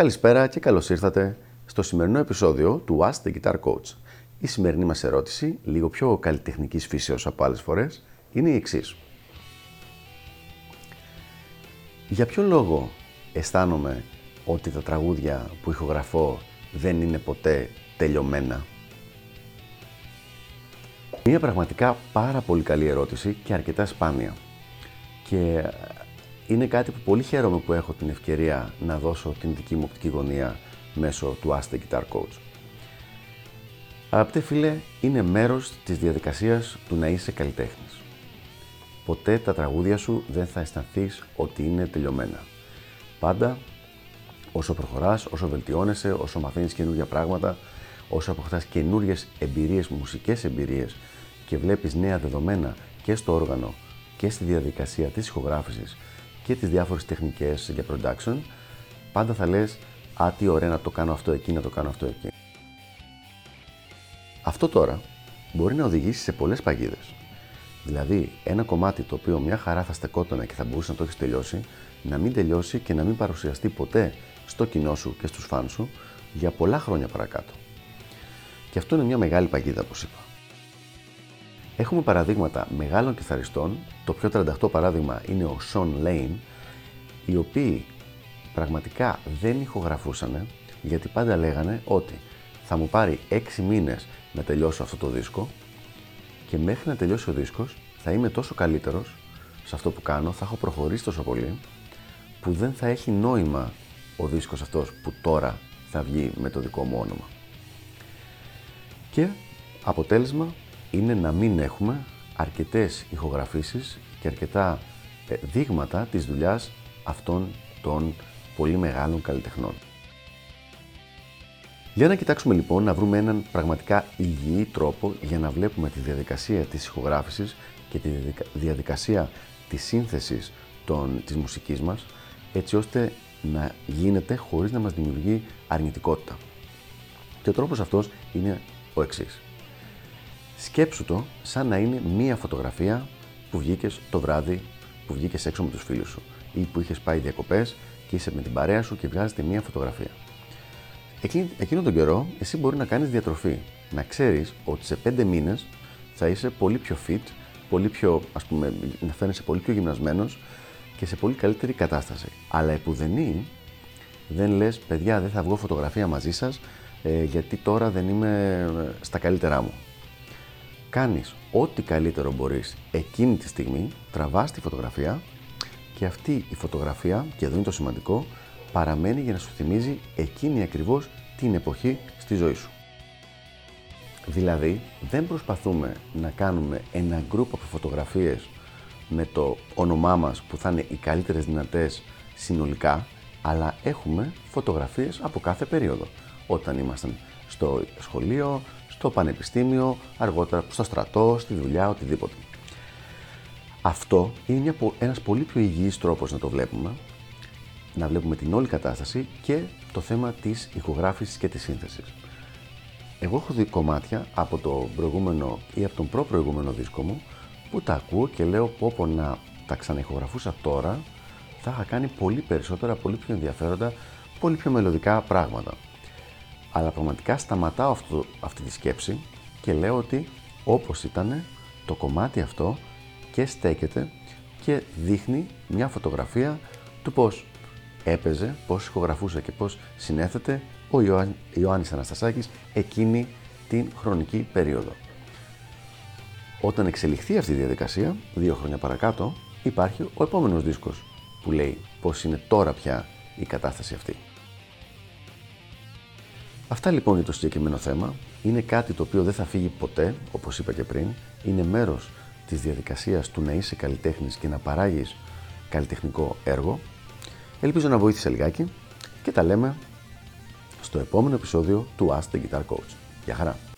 Καλησπέρα και καλώς ήρθατε στο σημερινό επεισόδιο του Ask the Guitar Coach. Η σημερινή μας ερώτηση, λίγο πιο καλλιτεχνικής φύσεως από άλλες φορές, είναι η εξής. Για ποιο λόγο αισθάνομαι ότι τα τραγούδια που ηχογραφώ δεν είναι ποτέ τελειωμένα; Μια πραγματικά πάρα πολύ καλή ερώτηση και αρκετά σπάνια. Και είναι κάτι που πολύ χαίρομαι που έχω την ευκαιρία να δώσω την δική μου οπτική γωνία μέσω του Ask the Guitar Coach. Αγαπητέ φίλε, είναι μέρος της διαδικασίας του να είσαι καλλιτέχνης. Ποτέ τα τραγούδια σου δεν θα αισθανθείς ότι είναι τελειωμένα. Πάντα, όσο προχωράς, όσο βελτιώνεσαι, όσο μαθαίνεις καινούργια πράγματα, όσο αποκτάς καινούριε εμπειρίες, μουσικές εμπειρίες και βλέπεις νέα δεδομένα και στο όργανο και στη διαδικασία της ηχογράφησης και τις διάφορες τεχνικές για production, πάντα θα λες «Α, τι ωραία να το κάνω αυτό εκεί, να το κάνω αυτό εκεί». Αυτό τώρα μπορεί να οδηγήσει σε πολλές παγίδες. Δηλαδή, ένα κομμάτι το οποίο μια χαρά θα στεκόταν και θα μπορούσε να το έχεις τελειώσει, να μην τελειώσει και να μην παρουσιαστεί ποτέ στο κοινό σου και στους φαν σου για πολλά χρόνια παρακάτω. Και αυτό είναι μια μεγάλη παγίδα, όπως είπα. Έχουμε παραδείγματα μεγάλων κιθαριστών, το πιο 38 παράδειγμα είναι ο Sean Lane, οι οποίοι πραγματικά δεν ηχογραφούσαν γιατί πάντα λέγανε ότι θα μου πάρει 6 μήνες να τελειώσω αυτό το δίσκο και μέχρι να τελειώσει ο δίσκος θα είμαι τόσο καλύτερος σε αυτό που κάνω, θα έχω προχωρήσει τόσο πολύ που δεν θα έχει νόημα ο δίσκος αυτός που τώρα θα βγει με το δικό μου όνομα. Και αποτέλεσμα είναι να μην έχουμε αρκετές ηχογραφήσεις και αρκετά ε, δείγματα της δουλειάς αυτών των πολύ μεγάλων καλλιτεχνών. Για να κοιτάξουμε λοιπόν να βρούμε έναν πραγματικά υγιή τρόπο για να βλέπουμε τη διαδικασία της ηχογράφησης και τη διαδικασία της σύνθεσης των, της μουσικής μας έτσι ώστε να γίνεται χωρίς να μας δημιουργεί αρνητικότητα. Και ο τρόπος αυτός είναι ο εξής. Σκέψου το σαν να είναι μία φωτογραφία που βγήκες το βράδυ, που βγήκες έξω με τους φίλους σου ή που είχες πάει διακοπές και είσαι με την παρέα σου και βγάζετε μία φωτογραφία. Εκείνο τον καιρό, εσύ μπορεί να κάνεις διατροφή. Να ξέρεις ότι σε πέντε μήνες θα είσαι πολύ πιο fit, πολύ πιο, ας πούμε, να φαίνεσαι πολύ πιο γυμνασμένος και σε πολύ καλύτερη κατάσταση. Αλλά επουδενή δεν λες, παιδιά, δεν θα βγω φωτογραφία μαζί σας ε, γιατί τώρα δεν είμαι ε, στα καλύτερά μου κάνεις ό,τι καλύτερο μπορείς εκείνη τη στιγμή, τραβάς τη φωτογραφία και αυτή η φωτογραφία, και εδώ είναι το σημαντικό, παραμένει για να σου θυμίζει εκείνη ακριβώς την εποχή στη ζωή σου. Δηλαδή, δεν προσπαθούμε να κάνουμε ένα γκρουπ από φωτογραφίες με το όνομά μας που θα είναι οι καλύτερες δυνατές συνολικά, αλλά έχουμε φωτογραφίες από κάθε περίοδο. Όταν ήμασταν στο σχολείο, στο πανεπιστήμιο, αργότερα στο στρατό, στη δουλειά, οτιδήποτε. Αυτό είναι μια, ένας πολύ πιο υγιής τρόπος να το βλέπουμε, να βλέπουμε την όλη κατάσταση και το θέμα της ηχογράφησης και της σύνθεσης. Εγώ έχω δει κομμάτια από το προηγούμενο ή από τον προ-προηγούμενο δίσκο μου που τα ακούω και λέω πω πω να τα ξαναηχογραφούσα τώρα θα είχα κάνει πολύ περισσότερα, πολύ πιο ενδιαφέροντα, πολύ πιο μελλοντικά πράγματα. Αλλά πραγματικά σταματάω αυτό, αυτή τη σκέψη και λέω ότι όπως ήταν το κομμάτι αυτό και στέκεται και δείχνει μια φωτογραφία του πώς έπαιζε, πώς ηχογραφούσε και πώς συνέθετε ο Ιωάννης Αναστασάκης εκείνη την χρονική περίοδο. Όταν εξελιχθεί αυτή η διαδικασία, δύο χρόνια παρακάτω, υπάρχει ο επόμενος δίσκος που λέει πώς είναι τώρα πια η κατάσταση αυτή. Αυτά λοιπόν για το συγκεκριμένο θέμα. Είναι κάτι το οποίο δεν θα φύγει ποτέ, όπως είπα και πριν. Είναι μέρος της διαδικασίας του να είσαι καλλιτέχνης και να παράγεις καλλιτεχνικό έργο. Ελπίζω να βοήθησε λιγάκι και τα λέμε στο επόμενο επεισόδιο του Ask the Guitar Coach. Γεια χαρά!